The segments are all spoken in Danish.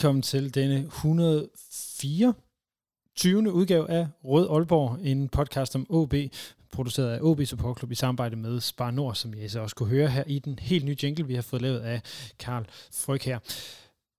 Velkommen til denne 104. 20. udgave af Rød Aalborg, en podcast om OB, produceret af OB Support Club i samarbejde med Spar Nord, som I så også kunne høre her i den helt nye jingle, vi har fået lavet af Karl Fryg her.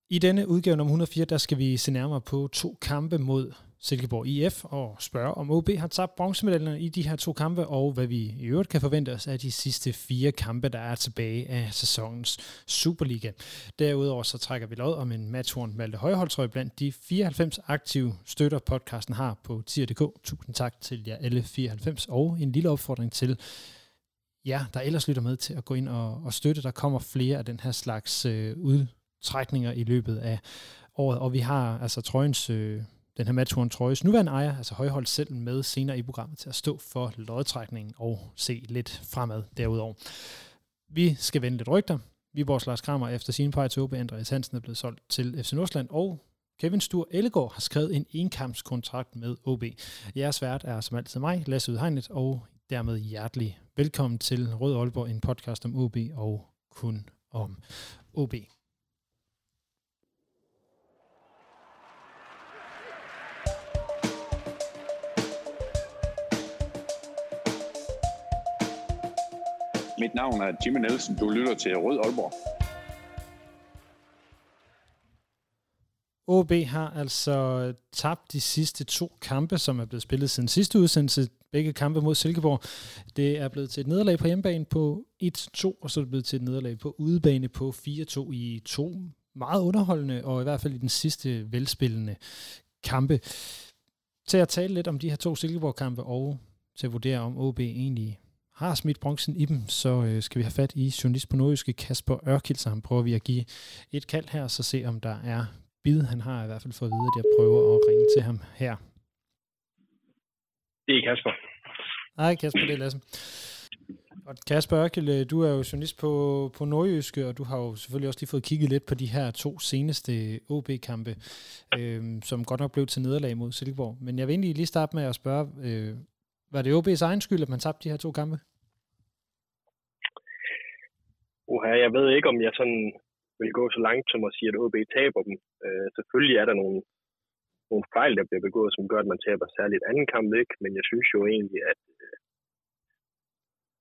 I denne udgave nummer 104, der skal vi se nærmere på to kampe mod Silkeborg IF og spørge, om OB har tabt bronzemedaljerne i de her to kampe, og hvad vi i øvrigt kan forvente os af de sidste fire kampe, der er tilbage af sæsonens Superliga. Derudover så trækker vi lod om en matchhorn Malte Højholdtrøj blandt de 94 aktive støtter podcasten har på tier.dk. Tusind tak til jer alle 94, og en lille opfordring til ja, der ellers lytter med til at gå ind og, og støtte. Der kommer flere af den her slags øh, udtrækninger i løbet af året, og vi har altså trøjens øh, den her Matchhorn Trøjes nuværende ejer, altså Højhold selv med senere i programmet til at stå for lodtrækningen og se lidt fremad derudover. Vi skal vende lidt rygter. Viborgs Lars Kramer efter sin pege til OB, Andreas Hansen er blevet solgt til FC Nordsjælland, og Kevin Stur Ellegaard har skrevet en enkampskontrakt med OB. Jeres vært er som altid mig, Lasse Udhegnet, og dermed hjertelig velkommen til Rød Aalborg, en podcast om OB og kun om OB. Mit navn er Jimmy Nielsen. Du lytter til Rød Aalborg. OB har altså tabt de sidste to kampe, som er blevet spillet siden sidste udsendelse. Begge kampe mod Silkeborg. Det er blevet til et nederlag på hjemmebane på 1-2, og så er det blevet til et nederlag på udebane på 4-2 i to meget underholdende, og i hvert fald i den sidste velspillende kampe. Til at tale lidt om de her to Silkeborg-kampe, og til at vurdere, om OB egentlig har smidt bronzen i dem, så øh, skal vi have fat i journalist på nordjyske Kasper Ørkild, så han prøver vi at give et kald her, så se om der er bid. Han har i hvert fald fået at vide, at jeg prøver at ringe til ham her. Det er Kasper. Hej Kasper, det er Lasse. Og Kasper Ørkild, øh, du er jo journalist på, på Nordjyske, og du har jo selvfølgelig også lige fået kigget lidt på de her to seneste OB-kampe, øh, som godt nok blev til nederlag mod Silkeborg. Men jeg vil egentlig lige starte med at spørge, øh, var det OB's egen skyld, at man tabte de her to kampe? Uha, jeg ved ikke, om jeg sådan vil gå så langt som at sige, at OB taber dem. Øh, selvfølgelig er der nogle, nogle fejl, der bliver begået, som gør, at man taber særligt anden kamp, ikke? Men jeg synes jo egentlig, at øh,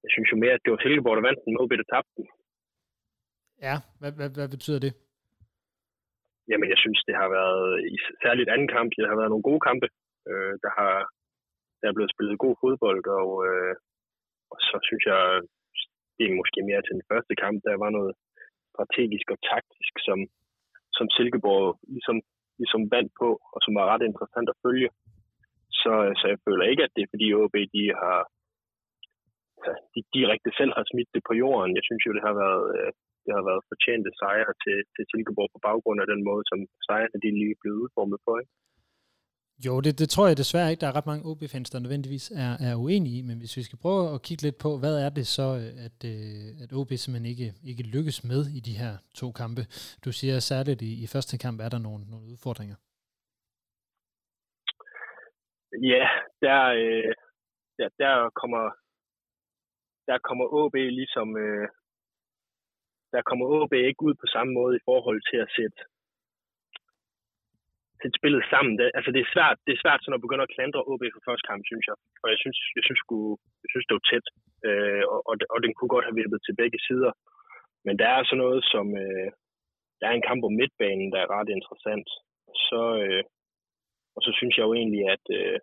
jeg synes jo mere, at det var Silkeborg, der vandt den, OB, der tabte den. Ja, hvad, hvad, hvad betyder det? Jamen, jeg synes, det har været, i særligt anden kamp, det har været nogle gode kampe. Øh, der har der er blevet spillet god fodbold, og, øh, og så synes jeg, det er måske mere til den første kamp, der var noget strategisk og taktisk, som, som Silkeborg ligesom, ligesom vandt på, og som var ret interessant at følge. Så, så jeg føler ikke, at det er fordi OB de har altså, de direkte selv har smidt det på jorden. Jeg synes jo, det har været, øh, det har været fortjente sejre til, til Silkeborg på baggrund af den måde, som sejrene de lige er blevet udformet på. Ikke? Jo, det, det tror jeg desværre ikke, der er ret mange OB-fans, der nødvendigvis er, er uenige i, men hvis vi skal prøve at kigge lidt på, hvad er det så, øh, at, øh, at OB simpelthen ikke, ikke lykkes med i de her to kampe? Du siger særligt, i, i første kamp er der nogle, nogle udfordringer. Ja, der, øh, ja, der kommer der kommer OB ligesom øh, der kommer OB ikke ud på samme måde i forhold til at sætte sætte spillet sammen. Det, altså det er svært, det er svært sådan at begynde at klandre OB for første kamp, synes jeg. Og jeg synes, jeg synes, sku, jeg synes det var tæt, øh, og, og, og, den kunne godt have vippet til begge sider. Men der er sådan noget som, øh, der er en kamp om midtbanen, der er ret interessant. Så, øh, og så synes jeg jo egentlig, at, øh,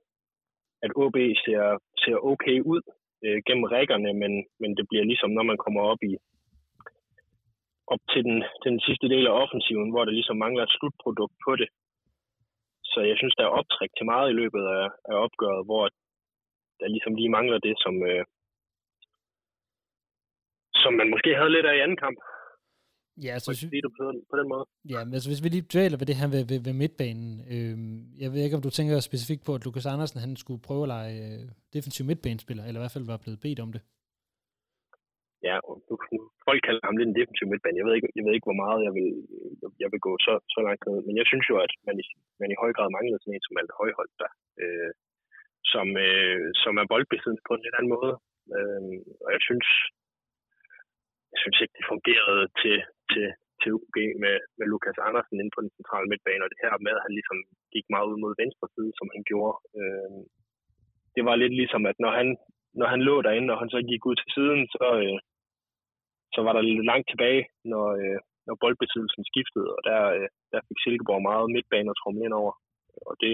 at OB ser, ser okay ud øh, gennem rækkerne, men, men det bliver ligesom, når man kommer op i op til den, til den sidste del af offensiven, hvor der ligesom mangler et slutprodukt på det, så jeg synes, der er optræk til meget i løbet af, af opgøret, hvor der ligesom lige mangler det, som, øh, som man måske havde lidt af i anden kamp. Ja, så synes... det på, på den måde. Ja, men altså, hvis vi lige dvæler ved det her ved, ved, ved midtbanen. Øh, jeg ved ikke, om du tænker specifikt på, at Lukas Andersen han skulle prøve at lege øh, defensiv midtbanespiller, eller i hvert fald var blevet bedt om det. Ja, og du, folk kalder ham lidt en defensiv midtbane. Jeg ved ikke, jeg ved ikke hvor meget jeg vil, jeg vil gå så, så langt ned. Men jeg synes jo, at man i, man i høj grad mangler sådan en som alt højholdt der. Øh, som, øh, som er boldbesiddende på en lidt anden måde. Øh, og jeg synes, jeg synes ikke, det fungerede til, til, til UG med, med Lukas Andersen inde på den centrale midtbane, og det her med, at han ligesom gik meget ud mod venstre side, som han gjorde. Øh, det var lidt ligesom, at når han, når han lå derinde, og han så gik ud til siden, så, øh, så var der lidt langt tilbage, når, øh, når boldbesiddelsen skiftede, og der, øh, der fik Silkeborg meget midtbane og trumle ind over. Og det,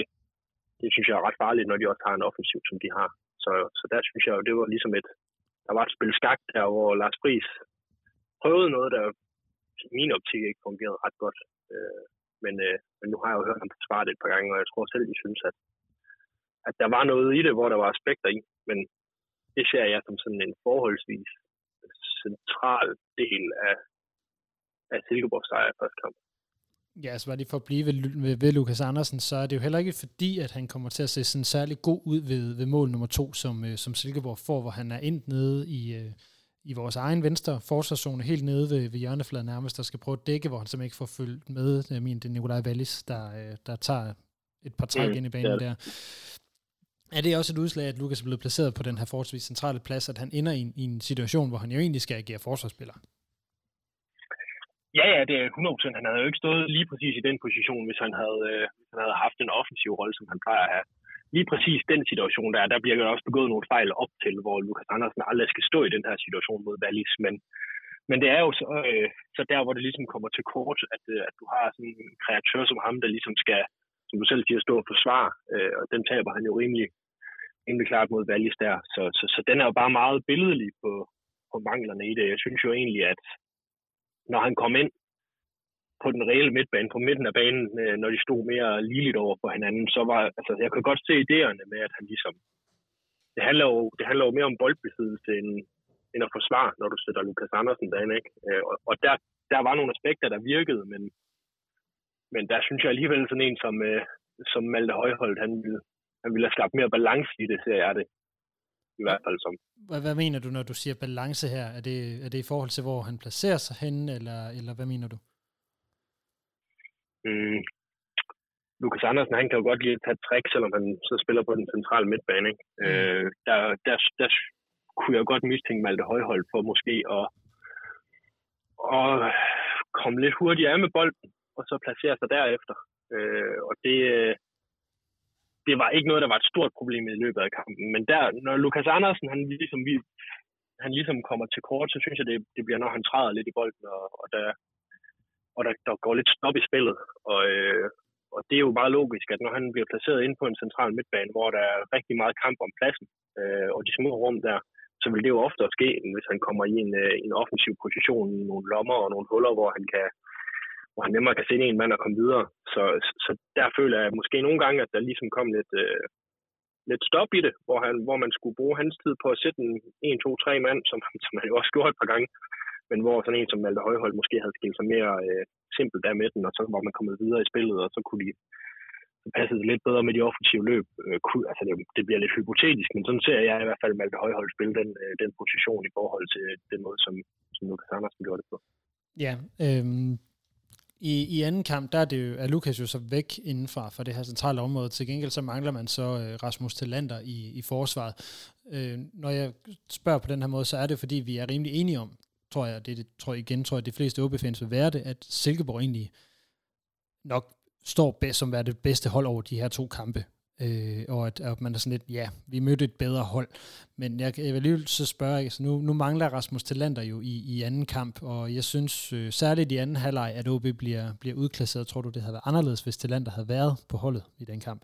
det synes jeg er ret farligt, når de også har en offensiv, som de har. Så, så der synes jeg jo, det var ligesom et, der var et spil skak der, hvor Lars Friis prøvede noget, der i min optik ikke fungerede ret godt. Øh, men, øh, men nu har jeg jo hørt ham forsvare det et par gange, og jeg tror selv, de synes, at, at der var noget i det, hvor der var aspekter i. Men det ser jeg som sådan en forholdsvis central del af, af Silkeborgs sejr i første kamp. Ja, så altså, var det for at blive ved, ved, ved Lukas Andersen, så er det jo heller ikke fordi, at han kommer til at se sådan særlig god ud ved, ved mål nummer to, som, øh, som Silkeborg får, hvor han er endt nede i, øh, i vores egen venstre forsvarszone, helt nede ved, ved hjørnefladen nærmest, der skal prøve at dække, hvor han simpelthen ikke får fyldt med. Jeg mener, det er Nikolaj Wallis, der, øh, der tager et par træk mm, ind i banen der. Er det også et udslag, at Lukas er blevet placeret på den her forholdsvis centrale plads, at han ender i en, i en situation, hvor han jo egentlig skal agere forsvarsspiller? Ja, ja, det er 100%. Han havde jo ikke stået lige præcis i den position, hvis han havde, øh, hvis han havde haft en offensiv rolle, som han plejer at have. Lige præcis den situation der, der bliver jo også begået nogle fejl op til, hvor Lukas Andersen aldrig skal stå i den her situation mod Wallis, men, men det er jo så, øh, så der, hvor det ligesom kommer til kort, at, øh, at du har sådan en kreatør som ham, der ligesom skal, som du selv siger, stå og forsvare, øh, og den taber han jo rimelig, rimelig klart mod Wallis der. Så, så, så den er jo bare meget billedlig på, på manglerne i det. Jeg synes jo egentlig, at når han kom ind på den reelle midtbane, på midten af banen, øh, når de stod mere ligeligt over for hinanden, så var, altså, jeg kunne godt se idéerne med, at han ligesom, det handler jo, det handler jo mere om boldbesiddelse end, end at forsvare, når du sætter Lukas Andersen derinde, ikke? Øh, og, og der, der var nogle aspekter, der virkede, men, men der synes jeg alligevel sådan en som, øh, som Malte Højholdt, han ville, han ville have skabt mere balance i det, ser jeg det. I hvert fald som. Hvad, hvad mener du, når du siger balance her? Er det, er det i forhold til, hvor han placerer sig henne, eller, eller hvad mener du? Mm. Lukas Andersen, han kan jo godt lide at tage trick, selvom han så spiller på den centrale midtbane. Ikke? Mm. Øh, der, der, der kunne jeg godt mistænke Malte Højhold for måske at, at komme lidt hurtigere af med bolden, og så placere sig derefter. Øh, og det, det var ikke noget, der var et stort problem i løbet af kampen. Men der, når Lukas Andersen, han ligesom, vi, han ligesom kommer til kort, så synes jeg, det, det bliver, når han træder lidt i bolden, og, og der, og der, der går lidt stop i spillet. Og, øh, og det er jo bare logisk, at når han bliver placeret ind på en central midtbane, hvor der er rigtig meget kamp om pladsen, øh, og de små rum der, så vil det jo ofte ske, hvis han kommer i en, øh, en offensiv position i nogle lommer og nogle huller, hvor han kan hvor han nemmere kan sende en mand og komme videre. Så, så der føler jeg måske nogle gange, at der ligesom kom lidt, øh, lidt stop i det, hvor, han, hvor man skulle bruge hans tid på at sætte en 1, 2, 3 mand, som, som han jo også gjorde et par gange, men hvor sådan en som Malte Højhold måske havde skilt sig mere øh, simpelt der med den, og så var man kommet videre i spillet, og så kunne de så passede det lidt bedre med de offensive løb. Øh, kunne, altså det, det bliver lidt hypotetisk, men sådan ser jeg i hvert fald Malte Højhold spille den, øh, den position i forhold til den måde, som, som Lukas Andersen gjorde det på. Ja, øh, i, I anden kamp, der er, det jo, er Lukas jo så væk indenfra for det her centrale område. Til gengæld så mangler man så øh, Rasmus Talander i, i forsvaret. Øh, når jeg spørger på den her måde, så er det fordi, vi er rimelig enige om, tror jeg, det, det tror jeg igen, tror jeg, de fleste OB-fans vil være det, at Silkeborg egentlig nok står bedst som være det bedste hold over de her to kampe. Øh, og at, at man er sådan lidt, ja, vi mødte et bedre hold. Men jeg, jeg vil alligevel så spørge, altså nu, nu mangler Rasmus Talander jo i, i anden kamp, og jeg synes øh, særligt i anden halvleg, at OB bliver, bliver udklasseret. Tror du, det havde været anderledes, hvis Talander havde været på holdet i den kamp?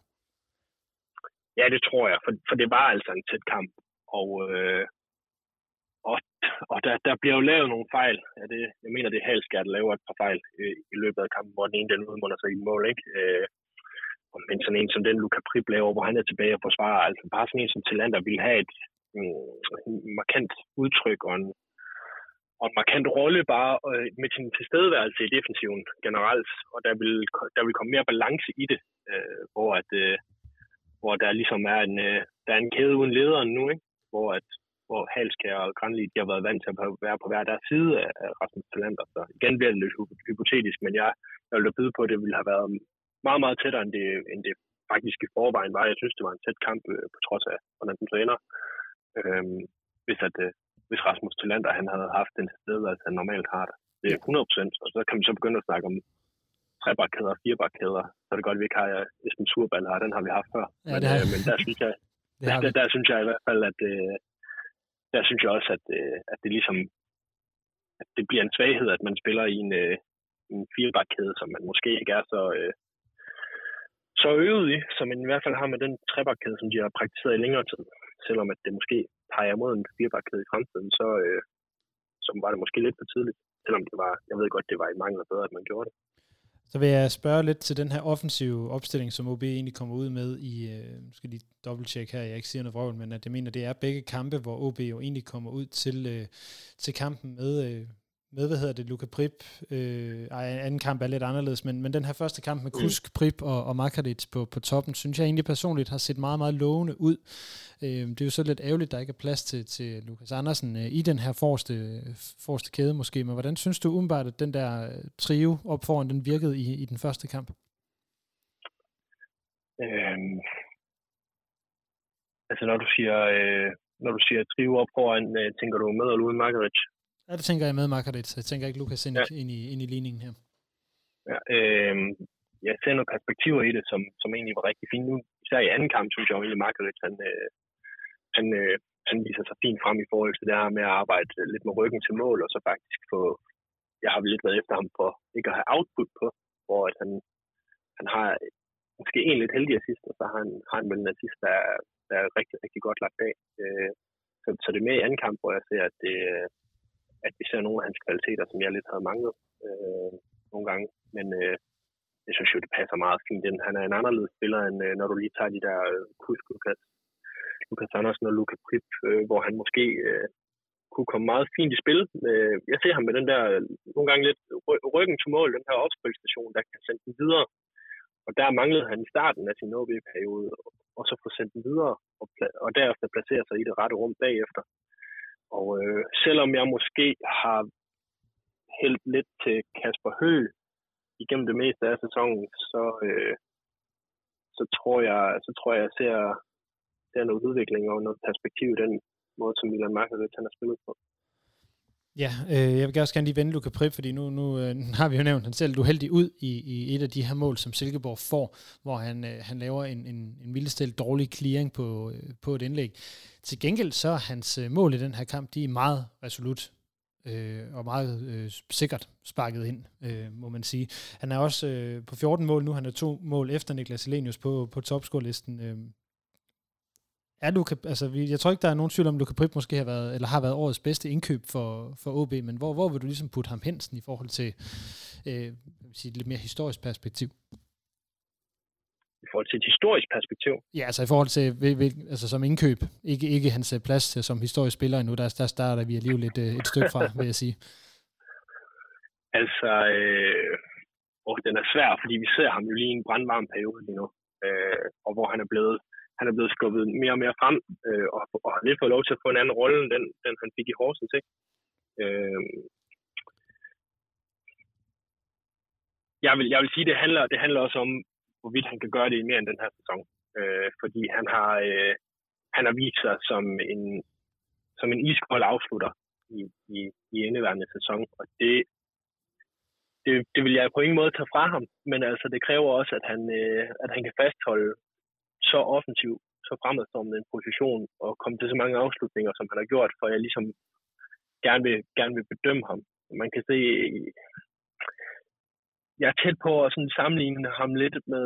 Ja, det tror jeg, for, for det var altså en tæt kamp. Og, øh, og, og der, der bliver jo lavet nogle fejl. Ja, det, jeg mener, det er Halskær, der laver et par fejl øh, i løbet af kampen, hvor den ene den udmunder sig i mål. Ikke? Øh, men sådan en som den Luca Prip laver, hvor han er tilbage og forsvarer, altså bare sådan en som Tillander vil have et mm, markant udtryk og en, og en markant rolle bare øh, med sin tilstedeværelse i defensiven generelt, og der vil, der vil komme mere balance i det, øh, hvor, at, øh, hvor der ligesom er en, øh, der er en kæde uden lederen nu, ikke? hvor at hvor Halskær og Granli, de har været vant til at være på hver deres side af Rasmus Talander. Så igen bliver det lidt hypotetisk, men jeg, jeg vil da byde på, at det ville have været meget, meget tættere, end det, end det faktisk i forvejen var. Jeg synes, det var en tæt kamp øh, på trods af, hvordan den ender. Øhm, hvis, at, øh, hvis Rasmus Talander han havde haft den sted, altså han normalt har det. Det er 100 procent, og så kan man så begynde at snakke om trebakkæder og firebakkæder. Så er det godt, at vi ikke har øh, Esben Surball her, den har vi haft før. Ja, men, øh, men der synes jeg, der, der, der, synes jeg i hvert fald, at, øh, der synes jeg også, at, øh, at det ligesom at det bliver en svaghed, at man spiller i en, øh, en firebakkæde, som man måske ikke er så, øh, så øvet i, som man i hvert fald har med den trebakkæde, som de har praktiseret i længere tid. Selvom at det måske peger mod en firebakkæde i fremtiden, så, øh, så var det måske lidt for tidligt. Selvom det var, jeg ved godt, det var i mangel bedre, at man gjorde det. Så vil jeg spørge lidt til den her offensive opstilling, som OB egentlig kommer ud med i, øh, nu skal lige dobbelttjekke her, jeg ikke siger noget vrøvl, men at jeg mener, det er begge kampe, hvor OB jo egentlig kommer ud til, øh, til kampen med, øh, med, hvad hedder det, Luka Prip. Øh, ej, anden kamp er lidt anderledes, men, men den her første kamp med Kusk. Prip og, og Makaric på, på toppen, synes jeg egentlig personligt har set meget, meget lovende ud. Øh, det er jo så lidt ærgerligt, der ikke er plads til, til Lukas Andersen øh, i den her forreste, forreste kæde måske, men hvordan synes du umiddelbart, at den der øh, trio op foran, den virkede i, i den første kamp? Øhm, altså når du siger, øh, når du siger trio op foran, øh, tænker du med eller uden Margaret? Ja, det tænker jeg med Margaret. Jeg tænker ikke Lukas ind, ja. ind, i, ind i ligningen her. Ja, øh, jeg ser nogle perspektiver i det, som, som egentlig var rigtig fint. Nu, især i anden kamp, synes jeg egentlig, Margaret, han, øh, han, øh, han viser sig fint frem i forhold til det her med at arbejde lidt med ryggen til mål, og så faktisk få, jeg har lidt været efter ham for ikke at have output på, hvor at han, han har måske en lidt heldig assist, og så har han, har han vel en assist, der, er, der er rigtig, rigtig godt lagt bag. Øh, så, så det er med i anden kamp, hvor jeg ser, at det, at vi ser nogle af hans kvaliteter, som jeg lidt havde manglet øh, nogle gange. Men øh, jeg synes jo, det passer meget fint ind. Han er en anderledes spiller, end øh, når du lige tager de der øh, Kusk, Lukas, Lukas Andersen og Luka Prip, øh, hvor han måske øh, kunne komme meget fint i spil. Øh, jeg ser ham med den der, øh, nogle gange lidt ryggen til mål, den her opspilstation, der kan sende den videre. Og der manglede han i starten af sin OB-periode, og så få sendt den videre, og, og derefter placere sig i det rette rum bagefter. Og øh, selvom jeg måske har hældt lidt til Kasper Hø igennem det meste af sæsonen, så, øh, så, tror jeg, så tror jeg, jeg ser, ser noget udvikling og noget perspektiv i den måde, som Milan Markovic han har spillet på. Ja, øh, jeg vil også gerne lige vende Luka Prip, fordi nu, nu øh, har vi jo nævnt, han selv uheldig ud i, i et af de her mål, som Silkeborg får, hvor han, øh, han laver en, en, en vildestil dårlig clearing på, øh, på et indlæg. Til gengæld så er hans øh, mål i den her kamp, de er meget resolut øh, og meget øh, sikkert sparket ind, øh, må man sige. Han er også øh, på 14 mål nu, han er to mål efter Niklas Elenius på, på topscore-listen. Øh, er Luka, altså, jeg tror ikke, der er nogen tvivl om, at Luka Prip måske har været, eller har været årets bedste indkøb for, for OB, men hvor, hvor vil du ligesom putte ham hensen i forhold til øh, sige, et lidt mere historisk perspektiv? I forhold til et historisk perspektiv? Ja, altså i forhold til altså som indkøb. Ikke, ikke hans øh, plads som historisk spiller endnu. Der, der starter vi alligevel et, øh, et stykke fra, vil jeg sige. Altså, øh, og den er svær, fordi vi ser ham jo lige i en brandvarm periode lige nu. Øh, og hvor han er blevet han er blevet skubbet mere og mere frem, øh, og, og har lidt fået lov til at få en anden rolle, end den, den han fik i Horsens. Ikke? Øh, jeg, vil, jeg vil sige, det handler, det handler også om, hvorvidt han kan gøre det i mere end den her sæson. Øh, fordi han har, øh, han har vist sig som en, som en iskold afslutter i, i, i indeværende sæson, og det, det, det vil jeg på ingen måde tage fra ham, men altså det kræver også, at han, øh, at han kan fastholde så offensiv, så fremadstormende en position, og komme til så mange afslutninger, som han har gjort, for jeg ligesom gerne vil, gerne vil bedømme ham. Man kan se, jeg er tæt på at sådan sammenligne ham lidt med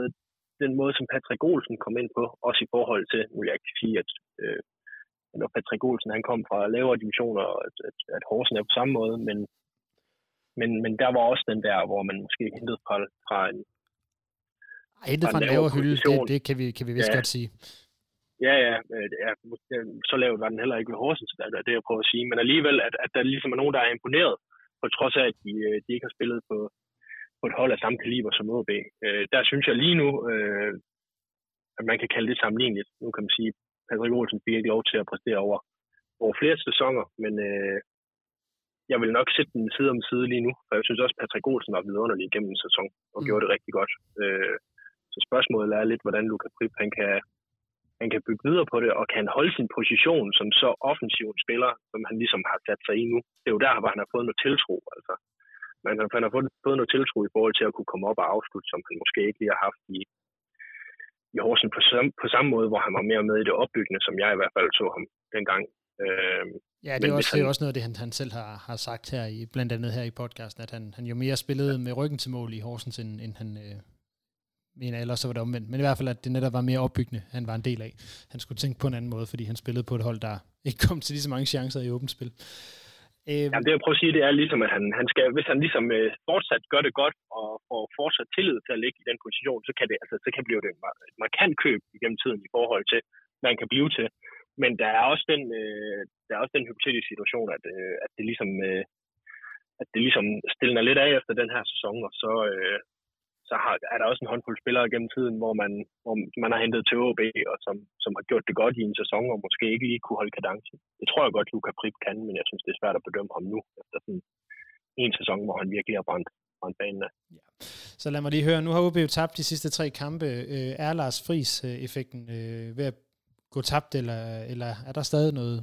den måde, som Patrick Olsen kom ind på, også i forhold til, nu jeg ikke sige, at øh, når Patrick Olsen han kom fra lavere divisioner, at, at, at Horsen er på samme måde, men, men, men der var også den der, hvor man måske hentede fra, fra en, hentet fra en lavere hylde, det, det kan vi, kan vi vist ja. godt sige. Ja, ja, ja, så lavt var den heller ikke ved Horsens, det er det, jeg prøver at sige. Men alligevel, at, at der ligesom er nogen, der er imponeret, på trods af, at de, de ikke har spillet på, på et hold af samme kaliber som OB. Øh, der synes jeg lige nu, øh, at man kan kalde det sammenligneligt. Nu kan man sige, at Patrick Olsen fik ikke lov til at præstere over, over flere sæsoner, men øh, jeg vil nok sætte den side om side lige nu, for jeg synes også, at Patrick Olsen var vidunderlig gennem en sæson og mm. gjorde det rigtig godt. Øh, så spørgsmålet er lidt, hvordan Luka Prip han kan, han kan bygge videre på det, og kan holde sin position som så offensiv spiller, som han ligesom har sat sig i nu. Det er jo der, hvor han har fået noget tiltro. Altså. Men han har fået, fået noget tiltro i forhold til at kunne komme op og afslutte, som han måske ikke lige har haft i, i Horsen på, sam, på samme måde, hvor han var mere med i det opbyggende, som jeg i hvert fald så ham dengang. Øh, ja, det er, også, han, det er også noget af det, han, han selv har, har sagt her, i, blandt andet her i podcasten, at han, han jo mere spillede med ryggen til mål i Horsens, end, end han øh, mener, ellers så var det omvendt. Men i hvert fald, at det netop var mere opbyggende, han var en del af. Han skulle tænke på en anden måde, fordi han spillede på et hold, der ikke kom til lige så mange chancer i åbent spil. Øh, Jamen, det jeg prøver at sige, det er ligesom, at han, han skal, hvis han ligesom øh, fortsat gør det godt, og får fortsat tillid til at ligge i den position, så kan det, altså, så kan blive det et markant køb igennem tiden i forhold til, hvad han kan blive til. Men der er også den, øh, der er også den hypotetiske situation, at, øh, at det ligesom, øh, at det ligesom stiller lidt af efter den her sæson, og så, øh, så har, er der også en håndfuld spillere gennem tiden, hvor man, hvor man har hentet til OB, og som, som har gjort det godt i en sæson, og måske ikke lige kunne holde kadencen. Det tror jeg godt, Luka Prip kan, men jeg synes, det er svært at bedømme ham nu, efter sådan en sæson, hvor han virkelig har brændt, brændt banen af. Ja. Så lad mig lige høre, nu har OB jo tabt de sidste tre kampe. Øh, er Lars Friis-effekten øh, øh, ved at gå tabt, eller, eller er der stadig noget,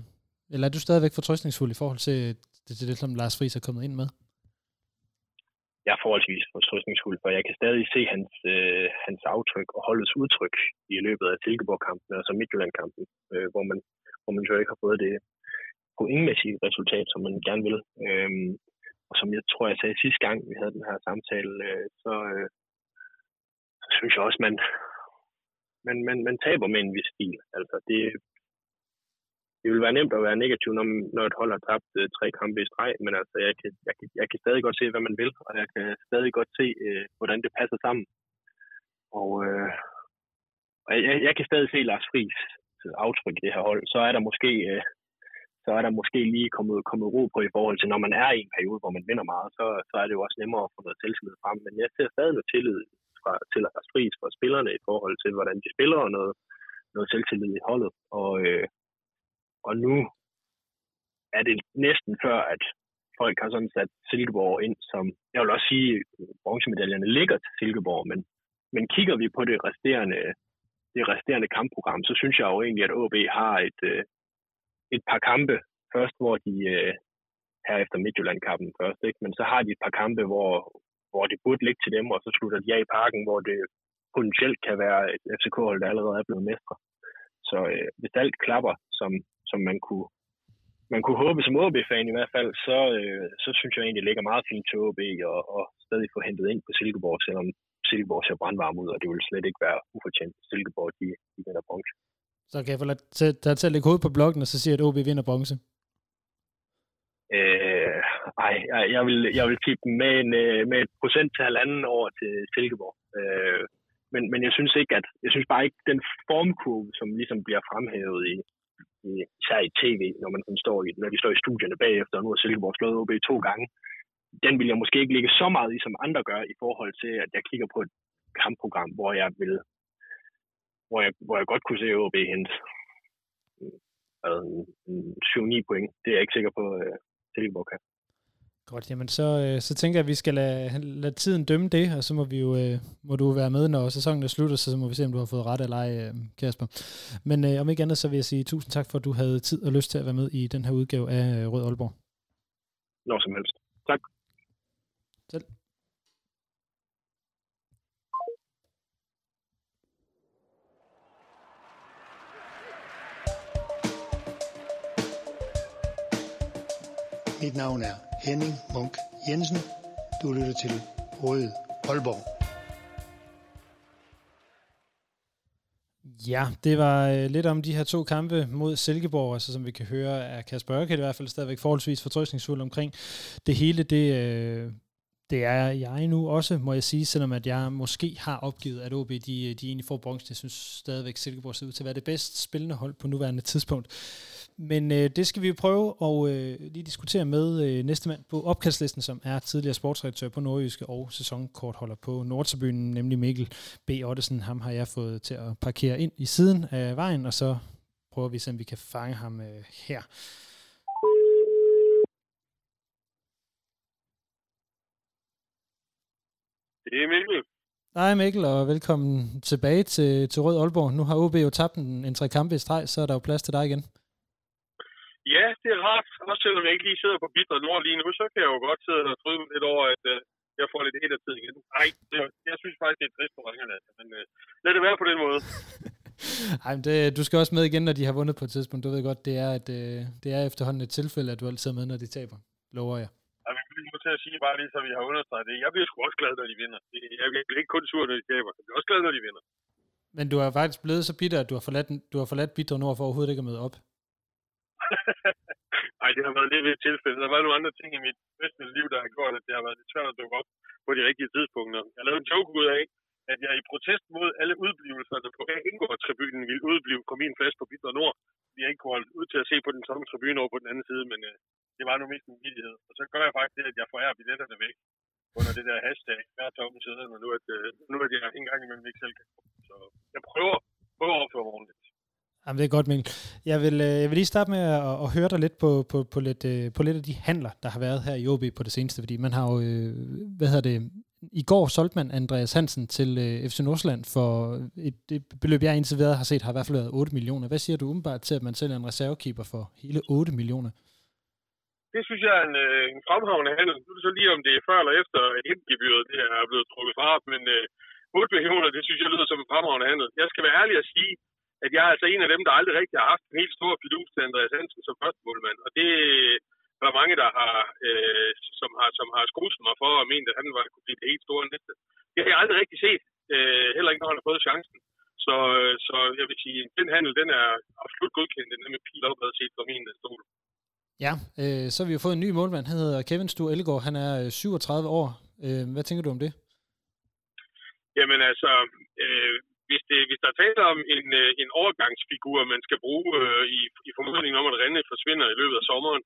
eller er du stadigvæk fortrøstningsfuld i forhold til det, det, det som Lars Friis er kommet ind med? Jeg er forholdsvis fortrystningsfuld, for jeg kan stadig se hans, øh, hans aftryk og holdets udtryk i løbet af Silkeborg-kampen, altså Midtjylland-kampen, øh, hvor, man, hvor man jo ikke har fået det pointmæssige resultat, som man gerne vil. Øhm, og som jeg tror, jeg sagde sidste gang, vi havde den her samtale, øh, så, øh, så synes jeg også, man, man, man, man taber med en vis stil. Altså, det, det vil være nemt at være negativ, når, når et hold har tabt øh, tre kampe i streg, men altså, jeg kan, jeg, kan, jeg kan stadig godt se, hvad man vil, og jeg kan stadig godt se, øh, hvordan det passer sammen. Og, øh, og jeg, jeg kan stadig se Lars Friis øh, aftryk i det her hold. Så er der måske, øh, så er der måske lige kommet, kommet ro på i forhold til, når man er i en periode, hvor man vinder meget, så, så er det jo også nemmere at få noget selvtillid frem. Men jeg ser stadig noget tillid fra, til Lars Friis fra spillerne i forhold til, hvordan de spiller, og noget, noget selvtillid i holdet. Og, øh, og nu er det næsten før, at folk har sådan sat Silkeborg ind som, jeg vil også sige, bronzemedaljerne ligger til Silkeborg, men, men kigger vi på det resterende, det resterende kampprogram, så synes jeg jo egentlig, at AB har et, øh, et par kampe først, hvor de øh, her efter Midtjylland-kampen først, ikke? men så har de et par kampe, hvor, hvor det burde ligge til dem, og så slutter de af i parken, hvor det potentielt kan være et FCK-hold, der allerede er blevet mestre. Så øh, hvis alt klapper, som, som man kunne, man kunne håbe som OB-fan i hvert fald, så, øh, så synes jeg egentlig, det ligger meget fint til OB og, og stadig få hentet ind på Silkeborg, selvom Silkeborg ser brandvarm ud, og det vil slet ikke være ufortjent Silkeborg, de, de vinder bronze. Så kan jeg få dig til at lægge hovedet på bloggen, og så siger at OB vinder bronze? Øh, ej, jeg vil, jeg vil tippe med, en, øh, med et procent til halvanden over til Silkeborg. Øh, men, men jeg synes ikke, at jeg synes bare ikke, den formkurve, som ligesom bliver fremhævet i, i, især i tv, når man sådan står i, når de står i studierne bagefter, og nu har Silkeborg slået OB to gange, den vil jeg måske ikke ligge så meget i, som andre gør, i forhold til, at jeg kigger på et kampprogram, hvor jeg vil hvor jeg, hvor jeg godt kunne se OB hente øh, en, 7-9 point. Det er jeg ikke sikker på, at Silkeborg kan. Godt, jamen så, øh, så tænker jeg, at vi skal lade, lade tiden dømme det, og så må, vi jo, øh, må du være med, når sæsonen er slut, så må vi se, om du har fået ret eller ej, øh, Kasper. Men øh, om ikke andet, så vil jeg sige tusind tak for, at du havde tid og lyst til at være med i den her udgave af Rød Aalborg. Når som helst. Tak. Selv. Mit navn er Henning Munk Jensen. Du lytter til Røde Aalborg. Ja, det var øh, lidt om de her to kampe mod Silkeborg, altså som vi kan høre, er Kasper Ørke i hvert fald stadigvæk forholdsvis fortrøstningsfuld omkring det hele. Det, øh, Det er jeg nu også, må jeg sige, selvom at jeg måske har opgivet, at OB de, de egentlig får bronze. Jeg synes stadigvæk, Silkeborg ser ud til at være det bedst spillende hold på nuværende tidspunkt. Men øh, det skal vi prøve at øh, lige diskutere med øh, næste mand på opkastlisten, som er tidligere sportsredaktør på Nordjyske og sæsonkortholder på Nordtribunen, nemlig Mikkel B. Ottesen. Ham har jeg fået til at parkere ind i siden af vejen, og så prøver vi se, om vi kan fange ham øh, her. Det er Mikkel. Hej Mikkel, og velkommen tilbage til, til Rød Aalborg. Nu har OB jo tabt en, en tre kampe i streg, så er der jo plads til dig igen. Ja, det er rart. Også selvom jeg ikke lige sidder på Bitter Nord lige nu, så kan jeg jo godt sidde og tryde lidt over, at uh, jeg får lidt helt af tid igen. Nej, jeg, jeg synes faktisk, det er trist på ringerne. Men uh, lad det være på den måde. Ej, men det, du skal også med igen, når de har vundet på et tidspunkt. Du ved godt, det er, at, uh, det er efterhånden et tilfælde, at du altid er med, når de taber. Lover jeg. Ja, men vi må til at sige bare lige, så vi har understreget det. Jeg bliver sgu også glad, når de vinder. Jeg bliver ikke kun sur, når de taber. Jeg bliver også glad, når de vinder. Men du er faktisk blevet så bitter, at du har forladt, du har forladt Bitter Nord for overhovedet ikke at møde op. Nej, det har været lidt ved et tilfælde. Der har været nogle andre ting i mit bedste liv, der har gjort, at det har været lidt svært at dukke op på de rigtige tidspunkter. Jeg lavede en joke ud af, at jeg i protest mod alle udblivelserne på Indgård-tribunen ville udblive på min plads på Bitter Nord. Vi har ikke kunnet ud til at se på den samme tribune over på den anden side, men øh, det var nu mest en vildighed. Og så gør jeg faktisk det, at jeg forærer billetterne væk under det der hashtag hver tomme side, når nu at, øh, nu at jeg engang imellem ikke selv kan Så jeg prøver, prøver at opføre ordentligt. Jamen, det er godt, Mikkel. Jeg vil, øh, jeg vil lige starte med at, at høre dig lidt på, på, på, lidt, øh, på lidt af de handler, der har været her i OB på det seneste, fordi man har jo, øh, hvad hedder det, i går solgte man Andreas Hansen til FC Nordsjælland for et, et beløb, jeg indtil videre har set, har i hvert fald været 8 millioner. Hvad siger du umiddelbart til, at man sælger en reservekeeper for hele 8 millioner? Det synes jeg er en, en fremragende handel. Nu er det så lige, om det er før eller efter indgebyret, det er blevet trukket fra, men 8 millioner, det synes jeg lyder som en fremragende handel. Jeg skal være ærlig at sige, at jeg er altså en af dem, der aldrig rigtig har haft en helt stor fidus til Andreas Hansen som første målmand. Og det er der mange, der har, øh, som har, som har skruset mig for og ment, at han var, kunne blive det helt store næste. Det har jeg aldrig rigtig set. Øh, heller ikke, når han har fået chancen. Så, så jeg vil sige, den handel, den er absolut godkendt. Den er med pil opad set fra min stol. Ja, øh, så har vi jo fået en ny målmand. Han hedder Kevin Stu Ellegaard. Han er 37 år. Øh, hvad tænker du om det? Jamen altså, øh, hvis, det, hvis der taler om en, øh, en overgangsfigur, man skal bruge øh, i, i formodningen om, at Renne forsvinder i løbet af sommeren,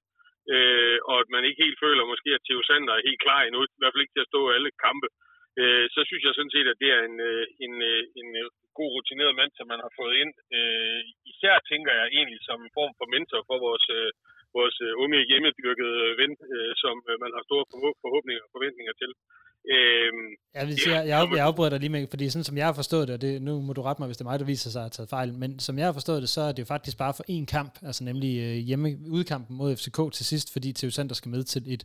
øh, og at man ikke helt føler måske, at Theo Sander er helt klar endnu, i hvert fald ikke til at stå alle kampe, øh, så synes jeg sådan set, at det er en, øh, en, øh, en øh, god rutineret mand, som man har fået ind. Øh, især tænker jeg egentlig som en form for mentor for vores, øh, vores øh, unge hjemmedyrkede ven, øh, som øh, man har store forhåbninger og forventninger til. Øhm, jeg, vil sige, jeg, jeg, jeg afbryder dig lige med, fordi sådan som jeg har forstået det, og det, nu må du rette mig, hvis det er mig, der viser sig at have taget fejl, men som jeg har forstået det, så er det jo faktisk bare for én kamp, altså nemlig øh, hjemme udkampen mod FCK til sidst, fordi Theo Sander skal med til et,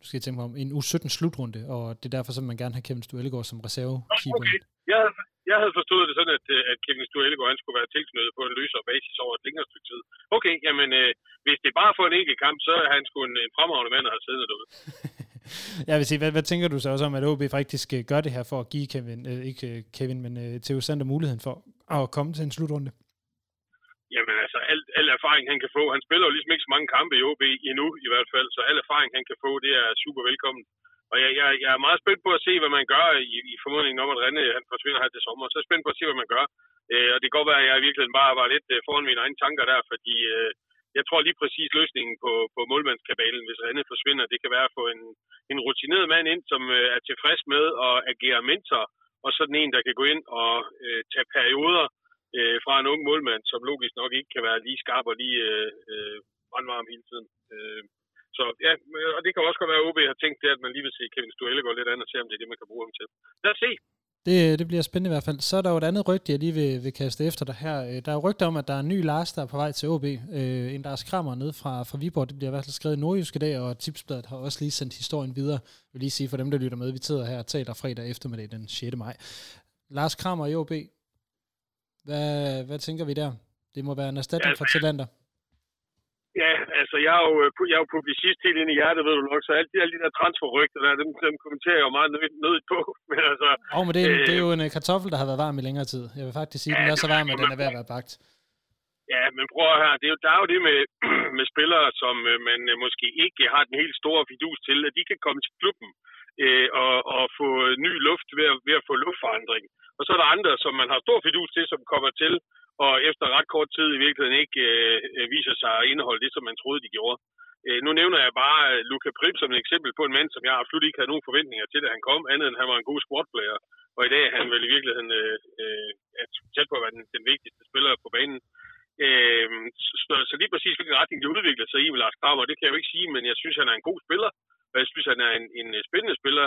du skal tænke mig om, en U17 slutrunde, og det er derfor, så man gerne har Kevin Stu Ellegaard som reservekeeper. Okay. Jeg, jeg havde forstået det sådan, at, øh, at Kevin Stu Ellegaard, han skulle være tilknyttet på en løsere basis over et længere stykke tid. Okay, jamen, øh, hvis det er bare for en enkelt kamp, så er han sgu en, en fremragende mand, der har siddet derude. Jeg vil sige, hvad, hvad tænker du så også om, at OB faktisk øh, gør det her for at give Kevin, øh, ikke øh, Kevin, men øh, Theo Sander muligheden for at komme til en slutrunde? Jamen altså, al, al erfaring han kan få, han spiller jo ligesom ikke så mange kampe i OB endnu i hvert fald, så al erfaring han kan få, det er super velkommen. Og jeg, jeg, jeg er meget spændt på at se, hvad man gør i, i formodningen om, at Rene han forsvinder her til sommer. Så er jeg spændt på at se, hvad man gør. Øh, og det kan godt være, at jeg i virkeligheden bare var lidt øh, foran mine egne tanker der, fordi øh, jeg tror lige præcis løsningen på, på målmandskabalen, hvis Renne forsvinder, det kan være at få en, en rutineret mand ind, som øh, er tilfreds med at agere mentor, og sådan en, der kan gå ind og øh, tage perioder øh, fra en ung målmand, som logisk nok ikke kan være lige skarp og lige øh, øh brandvarm hele tiden. Øh, så ja, og det kan også godt være, at OB har tænkt det, at man lige vil se Kevin Stuelle gå lidt andet og se, om det er det, man kan bruge ham til. Lad os se. Det, det bliver spændende i hvert fald. Så er der jo et andet rygte, jeg lige vil, vil kaste efter dig her. Øh, der er jo rygter om, at der er en ny Lars, der er på vej til OB. Øh, en Lars Krammer ned fra, fra Viborg. Det bliver i hvert fald skrevet i Nordjysk i dag, og Tipsbladet har også lige sendt historien videre. Jeg vil lige sige for dem, der lytter med, vi sidder her og taler fredag eftermiddag den 6. maj. Lars Krammer i OB. Hvad, hvad tænker vi der? Det må være en erstatning for Tillander. Ja, altså jeg er jo, øh, jeg er jo publicist helt ind i hjertet, ved du nok, så alle de, alle de der transferrygter der, dem, dem kommenterer jeg jo meget nødigt på. Men altså, oh, men det, er, øh, det er jo en øh, kartoffel, der har været varm i længere tid. Jeg vil faktisk sige, ja, den er så varm, at den er ved at være bagt. Ja, men prøv at høre, det er jo, der er jo det med, med spillere, som man måske ikke har den helt store fidus til, at de kan komme til klubben. øh, og, og få ny luft ved at, ved at få luftforandring. Og så er der andre, som man har stor fidus til, som kommer til, og efter ret kort tid i virkeligheden ikke øh, viser sig at indeholde det, som man troede, de gjorde. Øh, nu nævner jeg bare øh, Luca Prip som et eksempel på en mand, som jeg absolut ikke havde nogen forventninger til, da han kom, andet end han var en god squatplayer. Og i dag er han vel i virkeligheden øh, øh, tæt på at være den, den vigtigste spiller på banen. Øh, så, så lige præcis hvilken retning de udvikler sig i med Lars Kramer, det kan jeg jo ikke sige, men jeg synes, han er en god spiller, og jeg synes, han er en, en spændende spiller.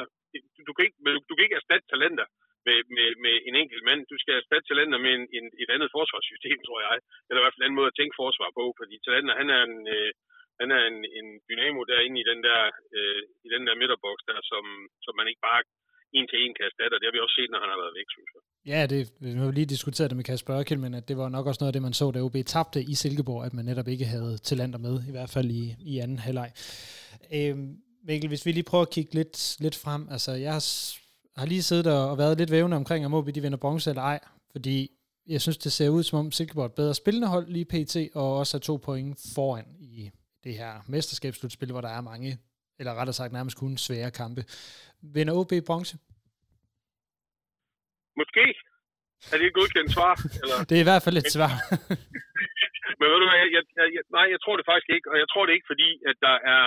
Du, du, kan ikke, du kan ikke erstatte talenter med, med, med en enkelt mand. Du skal erstatte talenter med en, en, et andet forsvarssystem, tror jeg. Eller i hvert fald en anden måde at tænke forsvar på, fordi talenter, han er en, øh, han er en, en dynamo derinde i den der, øh, i den der midterboks der, som, som man ikke bare en til en kan erstatte, og det har vi også set, når han har været væk, synes jeg. Ja, det, vi har lige diskuteret det med Kasper Ørkild, men at det var nok også noget af det, man så, da OB tabte i Silkeborg, at man netop ikke havde talenter med, i hvert fald i, i anden halvleg. Øhm, Mikkel, hvis vi lige prøver at kigge lidt, lidt frem, altså jeg har, har lige siddet og været lidt vævende omkring, om OB de vinder bronze eller ej, fordi jeg synes, det ser ud som om Silkeborg er et bedre spillende hold lige pt, og også er to point foran i det her mesterskabsslutspil, hvor der er mange, eller rettere sagt nærmest kun svære kampe. Vinder OB bronze? Måske. Er det et godkendt svar? Eller? det er i hvert fald et svar. Men ved du hvad, jeg, jeg, jeg, nej, jeg tror det faktisk ikke, og jeg tror det ikke, fordi at der er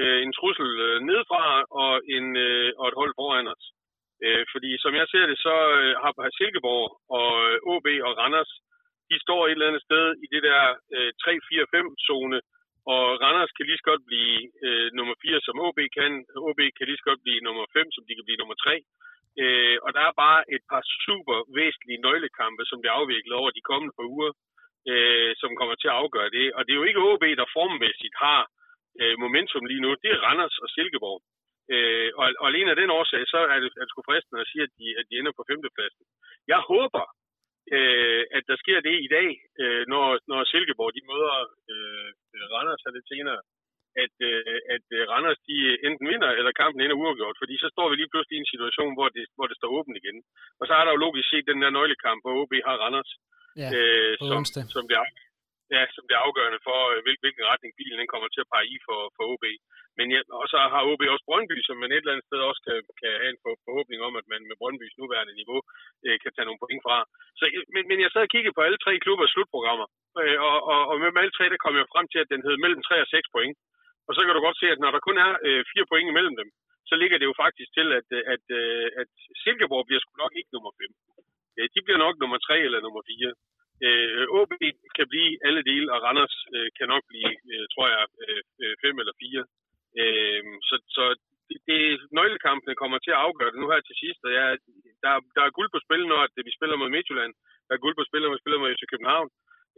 øh, en trussel øh, nedefra og, en, øh, og et hold foran os. Øh, fordi som jeg ser det, så øh, har Silkeborg og øh, OB og Randers, de står et eller andet sted i det der øh, 3-4-5 zone, og Randers kan lige så godt blive øh, nummer 4, som OB kan. OB kan lige så godt blive nummer 5, som de kan blive nummer 3. Øh, og der er bare et par super væsentlige nøglekampe, som bliver afviklet over de kommende par uger, øh, som kommer til at afgøre det. Og det er jo ikke OB, der formmæssigt har øh, momentum lige nu. Det er Randers og Silkeborg. Øh, og, og alene af den årsag, så er det, er det sgu fristende at sige, at de, at de ender på femtepladsen. Jeg håber, øh, at der sker det i dag, øh, når, når Silkeborg de møder øh, Randers lidt senere, at, øh, at øh, Randers de enten vinder, eller kampen ender uafgjort, fordi så står vi lige pludselig i en situation, hvor det, hvor det står åbent igen. Og så er der jo logisk set den der nøglekamp, hvor OB har Randers, ja, øh, som, som, bliver, ja, som bliver afgørende for, øh, hvilken retning bilen den kommer til at pege i for, for OB. Men ja, og så har OB også Brøndby, som man et eller andet sted også kan, kan have en forhåbning om, at man med Brøndbys nuværende niveau øh, kan tage nogle point fra. Så, men, men jeg sad og kiggede på alle tre klubbers slutprogrammer, øh, og, og, og med alle tre, der kom jeg frem til, at den hed mellem 3 og 6 point. Og så kan du godt se, at når der kun er øh, fire point imellem dem, så ligger det jo faktisk til, at, øh, at, at, at Silkeborg bliver sgu nok ikke nummer 5. Øh, de bliver nok nummer 3 eller nummer 4. Øh, OB kan blive alle dele, og Randers øh, kan nok blive, øh, tror jeg, øh, 5 eller 4. Øh, så, så det, det, nøglekampene kommer til at afgøre det nu her til sidst, og jeg, der, der er guld på spil, når at vi spiller mod Midtjylland. Der er guld på spil, når vi spiller mod FC København.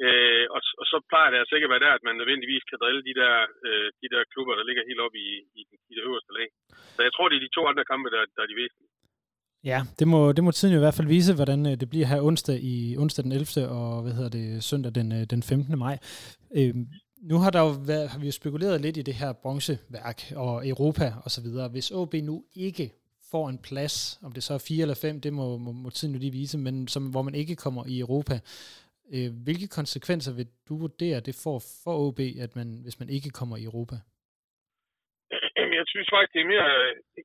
Øh, og, og så plejer det altså ikke at være der, at man nødvendigvis kan drille de der, øh, de der klubber, der ligger helt oppe i, i, i det øverste lag. Så jeg tror, det er de to andre kampe, der, der er de væsentlige. Ja, det må, det må tiden jo i hvert fald vise, hvordan øh, det bliver her onsdag i onsdag den 11. og hvad hedder det, søndag den, øh, den 15. maj. Øhm, nu har der jo været, har vi jo spekuleret lidt i det her bronzeværk og Europa og så videre. Hvis OB nu ikke får en plads, om det så er fire eller fem, det må, må, må tiden jo lige vise, men som, hvor man ikke kommer i Europa, Øh, hvilke konsekvenser vil du vurdere, det får for OB, at man, hvis man ikke kommer i Europa? Jeg synes faktisk, det er mere,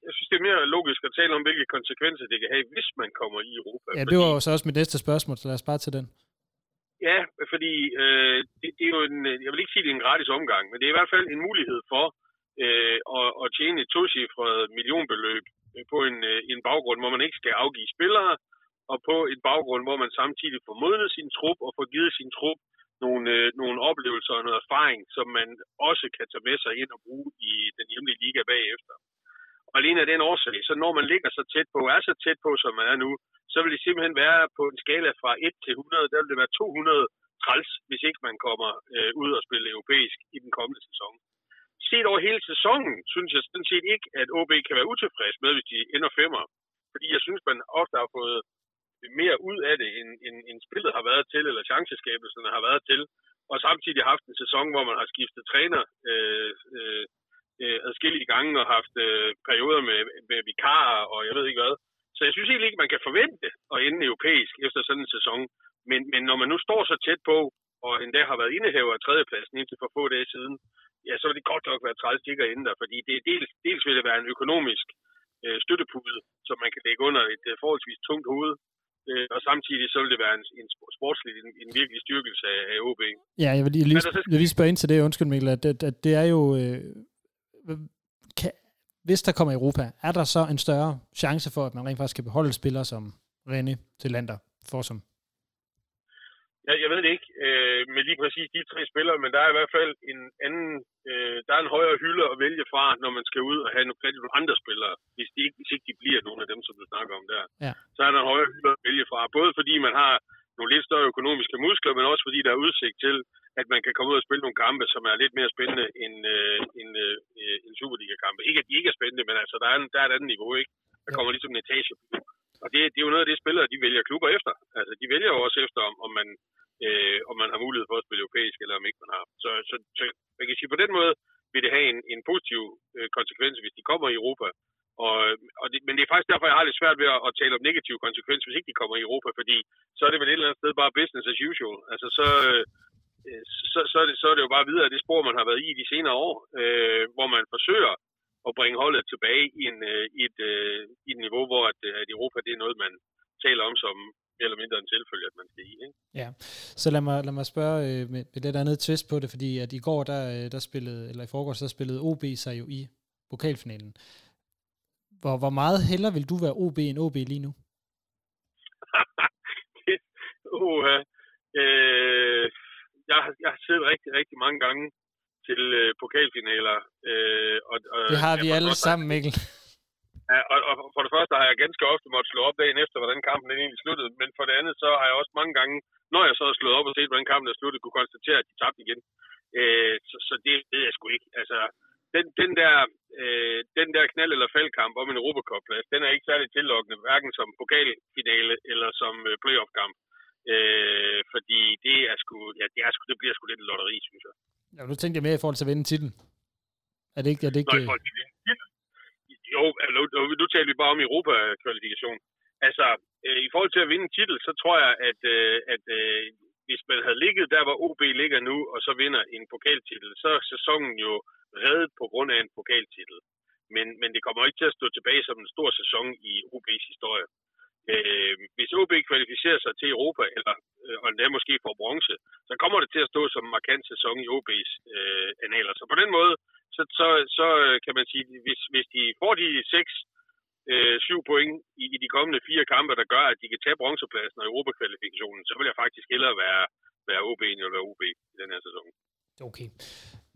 jeg synes, det er mere logisk at tale om, hvilke konsekvenser det kan have, hvis man kommer i Europa. Ja, det var jo så også mit næste spørgsmål, så lad os bare til den. Ja, fordi øh, det, det er jo en, jeg vil ikke sige, det er en gratis omgang, men det er i hvert fald en mulighed for øh, at, at tjene et tocifret millionbeløb på en, øh, en baggrund, hvor man ikke skal afgive spillere, og på en baggrund, hvor man samtidig får modnet sin trup og får givet sin trup nogle, øh, nogle oplevelser og noget erfaring, som man også kan tage med sig ind og bruge i den hjemlige liga bagefter. Og alene af den årsag, så når man ligger så tæt på, er så tæt på, som man er nu, så vil det simpelthen være på en skala fra 1 til 100, der vil det være 200 træls, hvis ikke man kommer øh, ud og spille europæisk i den kommende sæson. Set over hele sæsonen, synes jeg sådan set ikke, at OB kan være utilfreds med, hvis de ender femmer. Fordi jeg synes, man ofte har fået mere ud af det, end, end, end spillet har været til, eller chanceskabelserne har været til, og samtidig haft en sæson, hvor man har skiftet træner øh, øh, øh, adskillige gange og haft øh, perioder med, med vikarer og jeg ved ikke hvad. Så jeg synes egentlig ikke, man kan forvente at ende europæisk efter sådan en sæson. Men, men når man nu står så tæt på, og endda har været indehaver af tredjepladsen indtil for få dage siden, ja, så vil det godt nok være 30 stikker inden der, fordi det er dels, dels vil det være en økonomisk øh, støttepude, som man kan lægge under et øh, forholdsvis tungt hoved. Øh, og samtidig så vil det være en, en sportslig, en, en virkelig styrkelse af, af OB. Ja, jeg vil lige, lige, jeg vil lige spørge ind til det, undskyld Mikkel, at, at, at det er jo... Øh, kan, hvis der kommer Europa, er der så en større chance for, at man rent faktisk kan beholde spillere som René til Lander, for som jeg, jeg ved det ikke øh, med lige præcis de tre spillere, men der er i hvert fald en anden, øh, der er en højere hylde at vælge fra, når man skal ud og have nogle, nogle andre spillere, hvis, de ikke, hvis ikke de bliver nogle af dem, som du snakker om der. Ja. Så er der en højere hylde at vælge fra, både fordi man har nogle lidt større økonomiske muskler, men også fordi der er udsigt til, at man kan komme ud og spille nogle kampe, som er lidt mere spændende end, øh, end, øh, en Superliga-kampe. Ikke at de ikke er spændende, men altså, der er, en, der er et andet niveau, ikke? Der kommer ligesom en etage Og det, det er jo noget af det, spillere de vælger klubber efter. Altså, de vælger jo også efter, om, om man øh, om man har mulighed for at spille europæisk, eller om ikke man har. Så, så, så man kan sige, på den måde vil det have en, en positiv øh, konsekvens, hvis de kommer i Europa. Og, og det, men det er faktisk derfor, jeg har lidt svært ved at, at tale om negative konsekvenser, hvis ikke de kommer i Europa, fordi så er det vel et eller andet sted bare business as usual. Altså så, øh, så, så, er det, så er det jo bare videre af det spor, man har været i de senere år, øh, hvor man forsøger at bringe holdet tilbage i, en, øh, i, et, øh, i et niveau, hvor at, øh, at Europa det er noget, man taler om som mere eller mindre en selvfølge, at man skal i. Ikke? Ja, så lad mig, lad mig spørge øh, med, med lidt andet twist på det, fordi at i går, der, øh, der spillede, eller i forgårs, der spillede OB sig jo i pokalfinalen. Hvor, hvor meget heller vil du være OB end OB lige nu? uh, øh, jeg, jeg har siddet rigtig, rigtig mange gange til øh, pokalfinaler. Øh, og, og, det har vi alle sammen, Mikkel. Ja, og, og for det første har jeg ganske ofte måttet slå op dagen efter, hvordan kampen den egentlig sluttede. Men for det andet, så har jeg også mange gange, når jeg så har slået op og set, hvordan kampen er sluttet, kunne konstatere, at de tabte igen. Øh, så, så det ved jeg sgu ikke. Altså, den, den, der, øh, den der knald- eller faldkamp om en Europacup-plads, den er ikke særlig tillokkende, hverken som pokalfinale eller som øh, playoff-kamp. Øh, fordi det er sgu, ja, det, er sgu, det bliver sgu lidt en lotteri, synes jeg. Ja, nu tænkte jeg mere i forhold til at vinde titlen. Er det ikke, er det ikke... Nå, i forhold til at nu, nu, nu taler vi bare om Europa-kvalifikation. Altså, øh, i forhold til at vinde en titel, så tror jeg, at, øh, at øh, hvis man havde ligget der, hvor OB ligger nu, og så vinder en pokaltitel, så er sæsonen jo reddet på grund af en pokaltitel. Men, men det kommer ikke til at stå tilbage som en stor sæson i OB's historie. Øh, hvis OB kvalificerer sig til Europa, eller øh, og der måske får bronze, så kommer det til at stå som en markant sæson i OB's øh, analer. Så på den måde, så, så, så øh, kan man sige, hvis, hvis de får de seks, øh, syv point i, i de kommende fire kampe, der gør, at de kan tage bronzepladsen og Europakvalifikationen, så vil jeg faktisk hellere være, være OB end at være OB i den her sæson. Okay.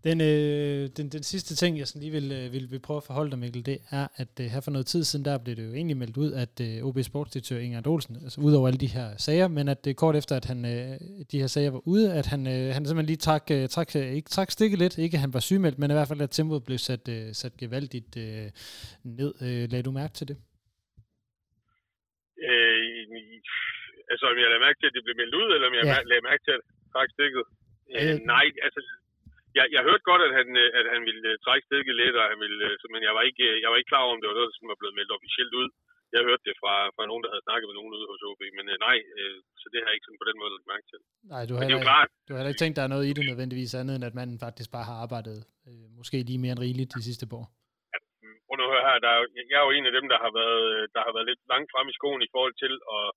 Den, øh, den, den sidste ting, jeg sådan lige vil, øh, vil, vil prøve at forholde dig, Mikkel, det er, at øh, her for noget tid siden, der blev det jo egentlig meldt ud, at øh, OB Sportsdirektør Inger Olsen, altså ud over alle de her sager, men at øh, kort efter, at han, øh, de her sager var ude, at han, øh, han simpelthen lige trak, øh, trak, øh, ikke trak stikket lidt, ikke at han var sygemeldt, men i hvert fald, at tempoet blev sat, øh, sat gevaldigt øh, ned. Øh, lagde du mærke til det? Øh, altså, om jeg lagde mærke til, at det blev meldt ud, eller om jeg ja. lagde mærke til, at trak stikket? Øh, øh, nej, altså, jeg, jeg hørte godt, at han, øh, at han ville øh, trække stikket lidt, og han ville, øh, men jeg var, ikke, jeg var ikke klar over, om det var noget, som var blevet meldt officielt ud. Jeg hørte det fra, fra nogen, der havde snakket med nogen ude hos OB, men nej, så det har jeg ikke sådan på den måde lagt mærke til. Nej, du har, heller, klart, du har heller ikke tænkt, der er noget i det nødvendigvis andet, end at man faktisk bare har arbejdet øh, måske lige mere end rigeligt de sidste par år. Ja, prøv at høre her, der er, jeg er jo en af dem, der har været, der har været lidt langt frem i skoen i forhold til at,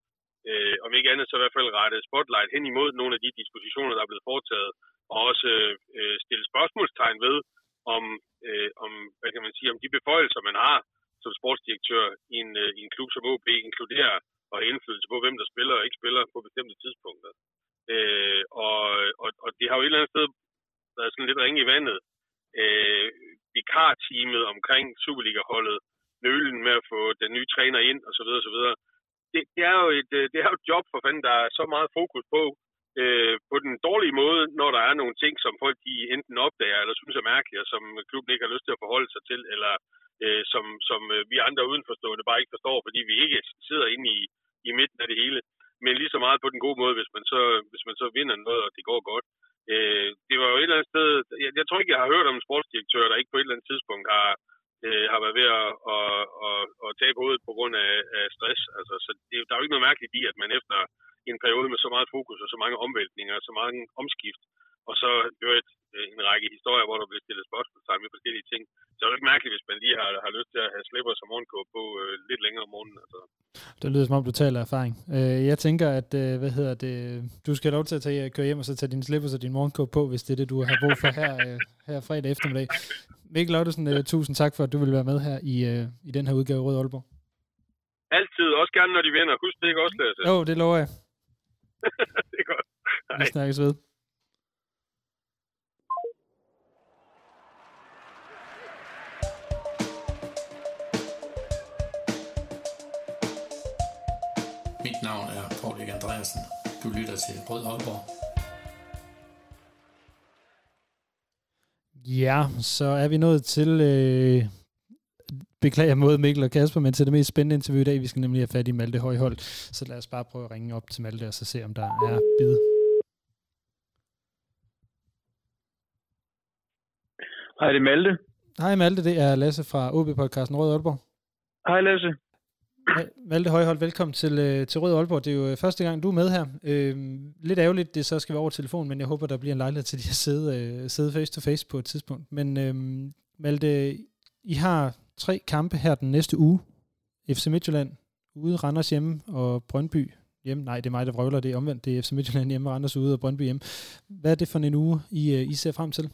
øh, om ikke andet, så i hvert fald rette spotlight hen imod nogle af de dispositioner, der er blevet foretaget og også øh, stille spørgsmålstegn ved, om, øh, om, hvad kan man sige, om de beføjelser, man har som sportsdirektør i en, øh, i en klub som OB, inkluderer og har indflydelse på, hvem der spiller og ikke spiller på bestemte tidspunkter. Øh, og, og, og det har jo et eller andet sted været sådan lidt ringe i vandet. Øh, vikarteamet omkring Superliga-holdet, nølen med at få den nye træner ind, osv. osv. Det, det, er jo et, øh, det er jo et job for fanden, der er så meget fokus på, øh, på den dårlige måde, når der er nogle ting, som folk de enten opdager eller synes er mærkelige, og som klubben ikke har lyst til at forholde sig til, eller øh, som, som øh, vi andre udenforstående bare ikke forstår, fordi vi ikke sidder inde i, i midten af det hele. Men lige så meget på den gode måde, hvis man så, hvis man så vinder noget, og det går godt. Øh, det var jo et eller andet sted... Jeg, jeg tror ikke, jeg har hørt om en sportsdirektør, der ikke på et eller andet tidspunkt har, øh, har været ved at, at, at, at tabe hovedet på grund af, af stress. Altså, så det, der er jo ikke noget mærkeligt i, at man efter i en periode med så meget fokus og så mange omvæltninger og så mange omskift, og så et, øh, en række historier, hvor der bliver stillet spørgsmålstegn med forskellige ting. Så er det ikke mærkeligt, hvis man lige har, har lyst til at have slipper som morgenkåb på øh, lidt længere om morgenen. Altså. Det lyder som om, du taler erfaring. Øh, jeg tænker, at øh, hvad hedder det, du skal have lov til at tage, køre hjem og så tage din slippers og din morgenkåb på, hvis det er det, du har brug for her, øh, her fredag eftermiddag. Mikkel Lottesen, øh, tusind tak for, at du vil være med her i, øh, i den her udgave Rød Aalborg. Altid, også gerne når de vinder. Husk det ikke også, Lasse. Jo, det lover jeg. det er godt. Vi snakkes ved. Mit navn er Paul Erik Andreasen. Du lytter til Rød Aalborg. Ja, så er vi nået til, øh, beklager mod Mikkel og Kasper, men til det mest spændende interview i dag. Vi skal nemlig have fat i Malte Højhold, så lad os bare prøve at ringe op til Malte og så se, om der er bid. Hej, det er Malte. Hej Malte, det er Lasse fra OB-podcasten Rød Aalborg. Hej Lasse. Malte Højhold, velkommen til, øh, til Rød Aalborg. Det er jo øh, første gang, du er med her. Øh, lidt ærgerligt, det så skal være over telefon, men jeg håber, der bliver en lejlighed til at sidde, øh, sidde face to face på et tidspunkt. Men øh, Malte, I har tre kampe her den næste uge. FC Midtjylland ude, Randers hjemme og Brøndby hjemme. Nej, det er mig, der vrøvler. Det er omvendt. Det er FC Midtjylland hjemme, Randers ude og Brøndby hjemme. Hvad er det for en uge, I, øh, I ser frem til?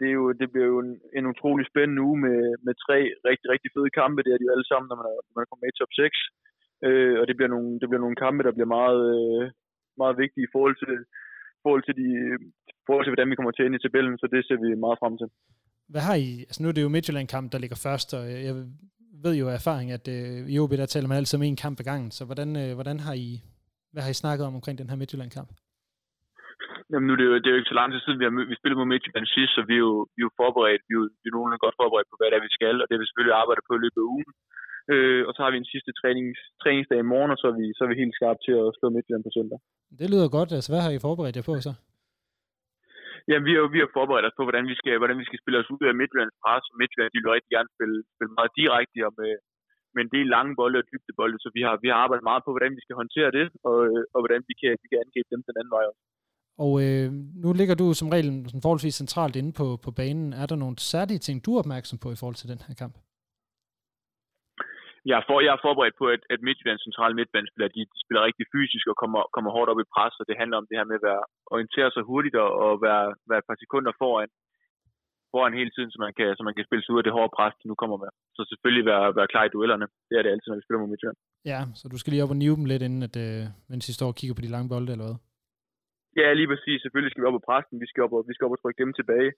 Det, er jo, det bliver jo en, en utrolig spændende uge med, med tre rigtig, rigtig fede kampe. Det er de jo alle sammen, når man er, når man kommer kommet med i top 6. Øh, og det bliver, nogle, det bliver nogle kampe, der bliver meget, øh, meget vigtige i forhold til, forhold til, de, forhold til, hvordan vi kommer til ind i tabellen, så det ser vi meget frem til. Hvad har I? Altså nu er det jo Midtjylland-kamp, der ligger først, og jeg ved jo af erfaring, at øh, i OB, der taler man altid om en kamp ad gangen. Så hvordan, øh, hvordan har I, hvad har I snakket om omkring den her Midtjylland-kamp? Jamen nu det er, jo, det er jo ikke så lang tid siden, vi har vi spillet mod Midtjylland sidst, så vi er jo, vi er jo forberedt, vi er jo, vi er nogenlunde godt forberedt på, hvad det er, vi skal, og det vil vi selvfølgelig arbejde på i løbet af ugen. Øh, og så har vi en sidste trænings, træningsdag i morgen, og så er, vi, så er vi helt skarpe til at slå Midtjylland på søndag. Det lyder godt. Altså, hvad har I forberedt jer på så? Jamen, vi har, vi har forberedt os på, hvordan vi skal, hvordan vi skal spille os ud af Midtjyllands pres. Midtjylland de vil rigtig gerne spille, spille meget direkte og med, med en del lange bolde og dybde bolde, så vi har, vi har arbejdet meget på, hvordan vi skal håndtere det, og, og hvordan vi kan, vi kan angribe dem den anden vej også. Og øh, nu ligger du som regel sådan forholdsvis centralt inde på, på banen. Er der nogle særlige ting, du er opmærksom på i forhold til den her kamp? Jeg er, for, jeg er forberedt på, at, at Midtjyllands centrale midtbanespiller, de, de spiller rigtig fysisk og kommer, kommer hårdt op i pres, og det handler om det her med at være, orientere sig hurtigt og, og være, være et par sekunder foran, foran hele tiden, så man, kan, så man kan spille sig ud af det hårde pres, de nu kommer med. Så selvfølgelig være, være klar i duellerne. Det er det altid, når vi spiller mod Midtjylland. Ja, så du skal lige op og nive dem lidt, inden at, øh, mens I står og kigger på de lange bolde, eller hvad? Ja, lige præcis. Selvfølgelig skal vi op på pressen. Vi skal op og, vi skal op og trykke dem tilbage,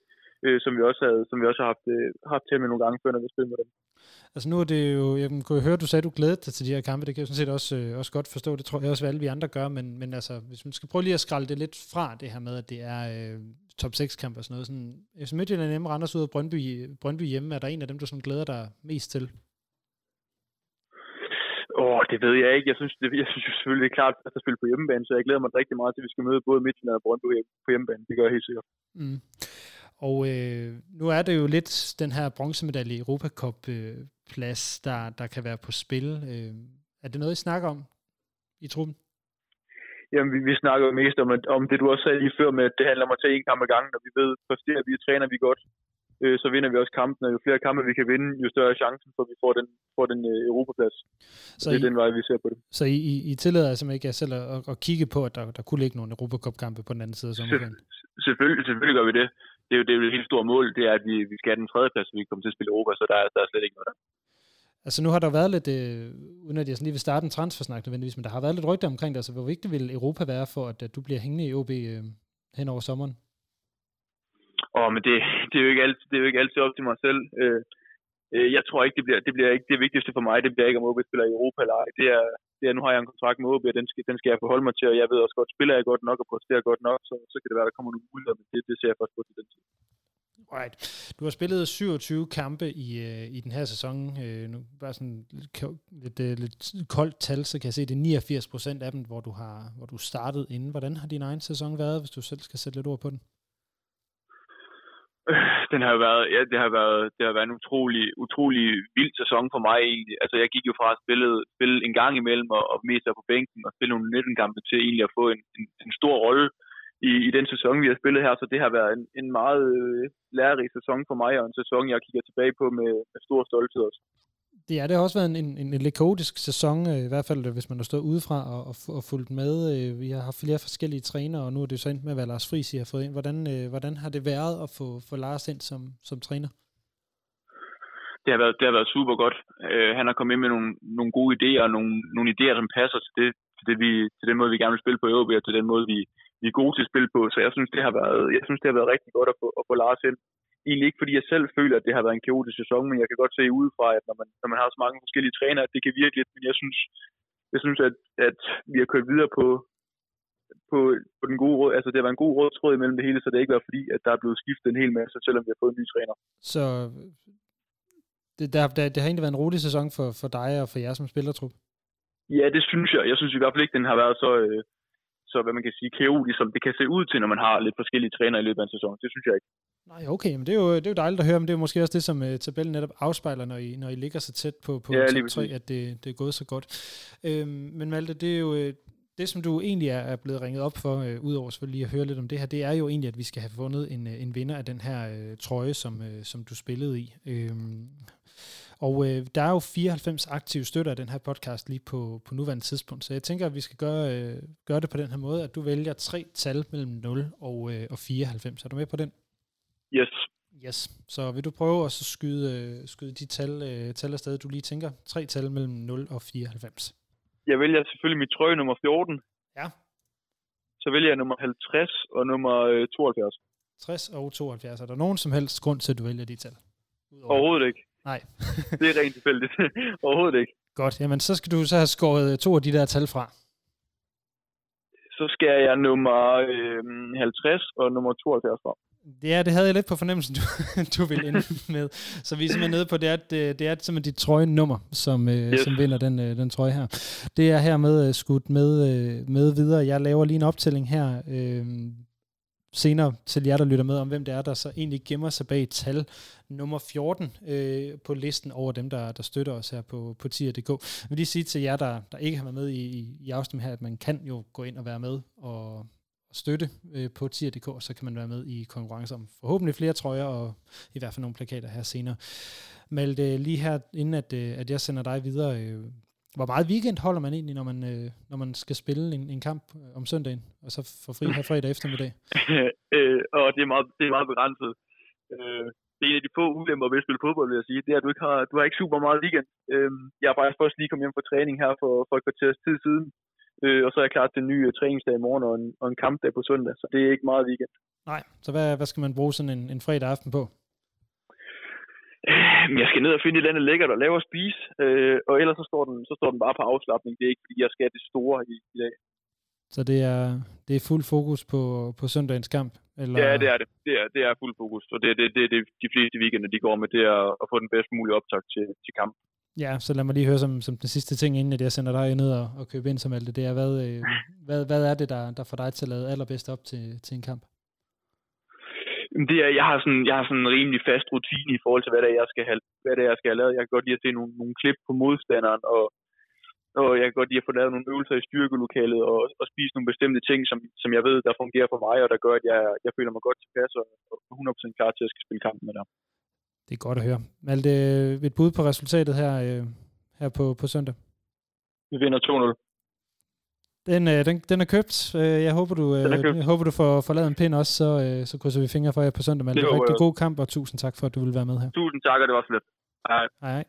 øh, som vi også, havde, som vi også har haft, øh, haft til med nogle gange før, når vi spiller med dem. Altså nu er det jo, jeg kunne høre, du sagde, at du glædede dig til de her kampe. Det kan jeg sådan set også, øh, også godt forstå. Det tror jeg også, hvad alle vi andre gør. Men, men altså, hvis man skal prøve lige at skralde det lidt fra, det her med, at det er øh, top 6-kamp og sådan noget. Sådan, FC Midtjylland hjemme, Randers ud af Brøndby, Brøndby hjemme. Er der en af dem, du sådan glæder dig mest til? Åh, oh, det ved jeg ikke. Jeg synes, det, jeg synes selvfølgelig, det er klart at spille på hjemmebane, så jeg glæder mig rigtig meget til, at vi skal møde både Midtjylland og Brøndby på hjemmebane. Det gør jeg helt sikkert. Mm. Og øh, nu er det jo lidt den her bronzemedalje i Europacup-plads, øh, der, der kan være på spil. Øh, er det noget, I snakker om i truppen? Jamen, vi, vi snakker jo mest om, at, om det, du også sagde lige før, med at det handler om at tage en kamp ad gangen, og vi ved, præsterer vi, træner vi godt, øh, så vinder vi også kampen, og jo flere kampe vi kan vinde, jo større er chancen for, at vi får den, får den øh, Europaplads. Så det er I, den vej, vi ser på det. Så I, I, I tillader altså ikke jer selv at, at, kigge på, at der, der kunne ligge nogle Europacup-kampe på den anden side af sommerferien? Selvfølgelig, selvfølgelig gør vi det. Det er jo det, er jo et helt stort mål, det er, at vi, vi skal have den tredje plads, så vi kommer til at spille Europa, så der, er, der er slet ikke noget der. Altså nu har der været lidt, øh, uden at jeg sådan lige vil starte en transfersnak nødvendigvis, men der har været lidt rygter omkring det. Altså hvor vigtigt vil Europa være for, at, at du bliver hængende i OB øh, hen over sommeren? Åh, men det, det, er jo ikke altid, det er jo ikke altid op til mig selv. Øh, øh, jeg tror ikke, det bliver, det bliver ikke det vigtigste for mig. Det bliver ikke, om OB spiller i Europa eller ej. Det er, det er, nu har jeg en kontrakt med OB, og den skal, den skal jeg forholde mig til, og jeg ved også godt, spiller jeg godt nok og præsterer godt nok, så, så kan det være, der kommer nogle muligheder, men det, det ser jeg først på til den tid. Right. Du har spillet 27 kampe i, øh, i den her sæson. Øh, nu bare sådan lidt, lidt, øh, lidt koldt tal, så kan jeg se, det er 89 procent af dem, hvor du har hvor du startet inden. Hvordan har din egen sæson været, hvis du selv skal sætte lidt ord på den? Øh, den har været, ja, det har været, det har været en utrolig, utrolig vild sæson for mig egentlig. Altså jeg gik jo fra at spille, spille en gang imellem og, og mest på bænken og spille nogle 19 kampe til egentlig at få en, en, en stor rolle i, i den sæson, vi har spillet her, så det har været en, en meget øh, lærerig sæson for mig, og en sæson, jeg kigger tilbage på med, med stor stolthed også. Det, er, det har også været en, en, en, lidt kaotisk sæson, øh, i hvert fald øh, hvis man har stået udefra og, og, og fulgt med. Øh, vi har haft flere forskellige trænere, og nu er det så endt med, hvad Lars Friis har fået ind. Hvordan, øh, hvordan har det været at få, få Lars ind som, som træner? Det har været, det har været super godt. Uh, han har kommet ind med nogle, nogle gode idéer, og nogle, nogle idéer, som passer til, det, til, det, vi, til den måde, vi gerne vil spille på i OB, og til den måde, vi, vi er gode til at spille på. Så jeg synes, det har været, jeg synes, det har været rigtig godt at få, at få Lars ind egentlig ikke, fordi jeg selv føler, at det har været en kaotisk sæson, men jeg kan godt se udefra, at når man, når man har så mange forskellige trænere, at det kan virke lidt, men jeg synes, jeg synes at, at vi har kørt videre på, på, på den gode råd. Altså, det har været en god råd tråd imellem det hele, så det ikke været fordi, at der er blevet skiftet en hel masse, selvom vi har fået en ny træner. Så det, der, der, det har egentlig været en rolig sæson for, for dig og for jer som spillertrup? Ja, det synes jeg. Jeg synes i hvert fald ikke, den har været så, øh, så hvad man kan sige, kaotisk, som det kan se ud til, når man har lidt forskellige trænere i løbet af en sæson. Det synes jeg ikke. Nej, okay, men det er, jo, det er jo dejligt at høre, men det er jo måske også det, som uh, tabellen netop afspejler, når I, når I ligger så tæt på, på ja, top 3, at det, det er gået så godt. Øhm, men Malte, det er jo øh, det, som du egentlig er, er blevet ringet op for, uh, udover selvfølgelig at høre lidt om det her, det er jo egentlig, at vi skal have fundet en, en vinder af den her uh, trøje, som, uh, som du spillede i. Øhm, og øh, der er jo 94 aktive støtter af den her podcast lige på, på nuværende tidspunkt, så jeg tænker, at vi skal gøre, øh, gøre det på den her måde, at du vælger tre tal mellem 0 og, øh, og 94. Er du med på den? Yes. Yes. Så vil du prøve at så skyde, øh, skyde de tal, øh, tal afsted, du lige tænker? Tre tal mellem 0 og 94. Jeg vælger selvfølgelig mit trøje nummer 14. Ja. Så vælger jeg nummer 50 og nummer øh, 72. 60 og 72. Er der nogen som helst grund til, at du vælger de tal? Udover. Overhovedet ikke. Nej. det er rent tilfældigt. Overhovedet ikke. Godt. Jamen, så skal du så have skåret to af de der tal fra. Så skal jeg nummer øh, 50 og nummer 72 fra. Ja, det havde jeg lidt på fornemmelsen, du, du ville ind med. Så vi er simpelthen nede på, det er, det, det er simpelthen dit trøjenummer, som, øh, yes. som vinder den, øh, den trøje her. Det er hermed øh, skudt med, med videre. Jeg laver lige en optælling her øh, senere til jer, der lytter med, om hvem det er, der så egentlig gemmer sig bag tal nummer 14 øh, på listen over dem, der, der støtter os her på, på tier.dk. Jeg vil lige sige til jer, der, der ikke har været med i, i, i afstemningen her, at man kan jo gå ind og være med og og støtte øh, på tier.dk, så kan man være med i konkurrencer om forhåbentlig flere trøjer, og i hvert fald nogle plakater her senere. Malte, øh, lige her, inden at, øh, at jeg sender dig videre, øh, hvor meget weekend holder man egentlig, når man, øh, når man skal spille en, en kamp øh, om søndagen, og så få fri her fredag eftermiddag? øh, og det er meget, det er meget begrænset. Øh, det er en af de få ulemper ved at spille fodbold, vil jeg sige. Det er, at du ikke har, du har ikke super meget weekend. Øh, jeg har faktisk først lige kommet hjem fra træning her for, for et kvarters tid siden. Øh, og så er jeg klar til en ny uh, træningsdag i morgen og en, og en kampdag på søndag, så det er ikke meget weekend. Nej, så hvad, hvad skal man bruge sådan en, en fredag aften på? Øh, jeg skal ned og finde et eller andet lækkert og lave at spise, øh, og ellers så står, den, så står den bare på afslappning. Det er ikke, fordi jeg skal det store i, i dag. Så det er, det er fuld fokus på, på søndagens kamp? Eller? Ja, det er det. Det er, det er fuld fokus, og det er det, det, det, de fleste weekender, de går med, det er at få den bedst mulige optag til, til kamp. Ja, så lad mig lige høre som, som den sidste ting, inden at jeg sender dig ned og, og købe ind som alt det. Det er, hvad, øh, hvad, hvad er det, der, der får dig til at lade allerbedst op til, til en kamp? Det er, jeg har sådan, jeg har sådan en rimelig fast rutine i forhold til, hvad det er, jeg skal have, hvad det er, jeg skal have lavet. Jeg kan godt lide at se nogle, nogle klip på modstanderen, og, og jeg kan godt lide at få lavet nogle øvelser i styrkelokalet, og, og spise nogle bestemte ting, som, som jeg ved, der fungerer for mig, og der gør, at jeg, jeg føler mig godt tilpas, og, og 100% klar til at skal spille kampen med dig. Det er godt at høre. Malte, et bud på resultatet her, øh, her på, på søndag? Vi vinder 2-0. Den, øh, den, den er købt. Øh, jeg håber, du, øh, jeg håber, du får, får lavet en pind også, så, øh, så krydser vi fingre for jer på søndag. Malte. Det var rigtig god kamp, og tusind tak for, at du ville være med her. Tusind tak, og det var så lidt. Hej. Hej, hej.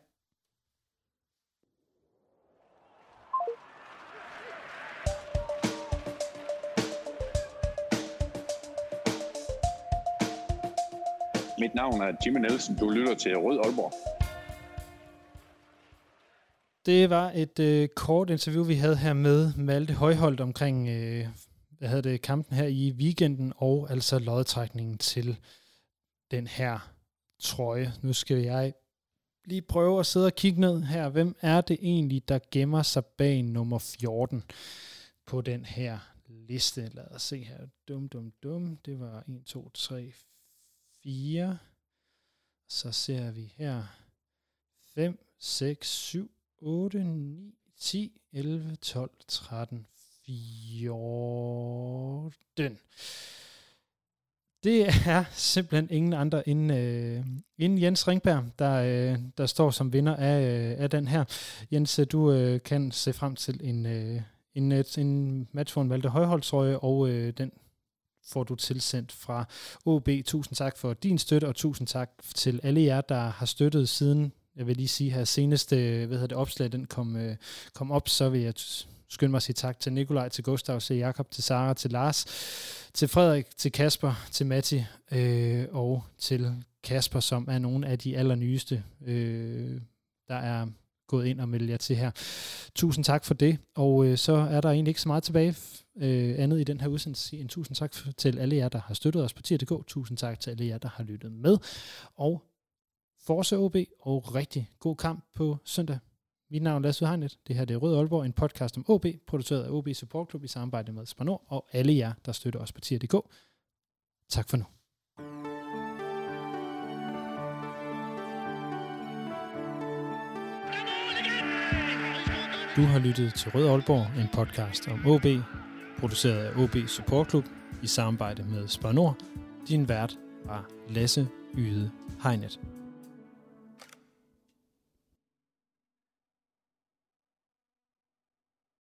Mit navn er Jimmy Nielsen. Du lytter til Rød Aalborg. Det var et øh, kort interview, vi havde her med Malte Højholdt omkring øh, hvad havde det, kampen her i weekenden, og altså lodtrækningen til den her trøje. Nu skal jeg lige prøve at sidde og kigge ned her. Hvem er det egentlig, der gemmer sig bag nummer 14 på den her liste? Lad os se her. Dum, dum, dum. Det var 1, 2, 3, 4. Så ser vi her 5, 6, 7, 8, 9, 10, 11, 12, 13, 14. Det er simpelthen ingen andre end, øh, end Jens Ringberg, der, øh, der står som vinder af, øh, af den her. Jens, øh, du øh, kan se frem til en, øh, en, et, en match for en valgte Højholdtrøje, og øh, den får du tilsendt fra OB. Tusind tak for din støtte, og tusind tak til alle jer, der har støttet siden, jeg vil lige sige her, seneste hvad hedder det, opslag, den kom, øh, kom op, så vil jeg skynde mig at sige tak til Nikolaj, til Gustav, til Jakob, til Sara, til Lars, til Frederik, til Kasper, til Matti øh, og til Kasper, som er nogle af de allernyeste, øh, der er gået ind og meldt jer til her. Tusind tak for det, og øh, så er der egentlig ikke så meget tilbage øh, andet i den her udsendelse en tusind tak til alle jer, der har støttet os på tier.dk. Tusind tak til alle jer, der har lyttet med. Og Forse OB og rigtig god kamp på søndag. Mit navn er Lasse Hegnet. Det her det er Rød Aalborg, en podcast om OB, produceret af OB Support Club i samarbejde med Spanor og alle jer, der støtter os på tier.dk. Tak for nu. Du har lyttet til Rød Aalborg, en podcast om OB, produceret af OB Support Club i samarbejde med Spanor. Din vært var Lasse Yde Hegnet.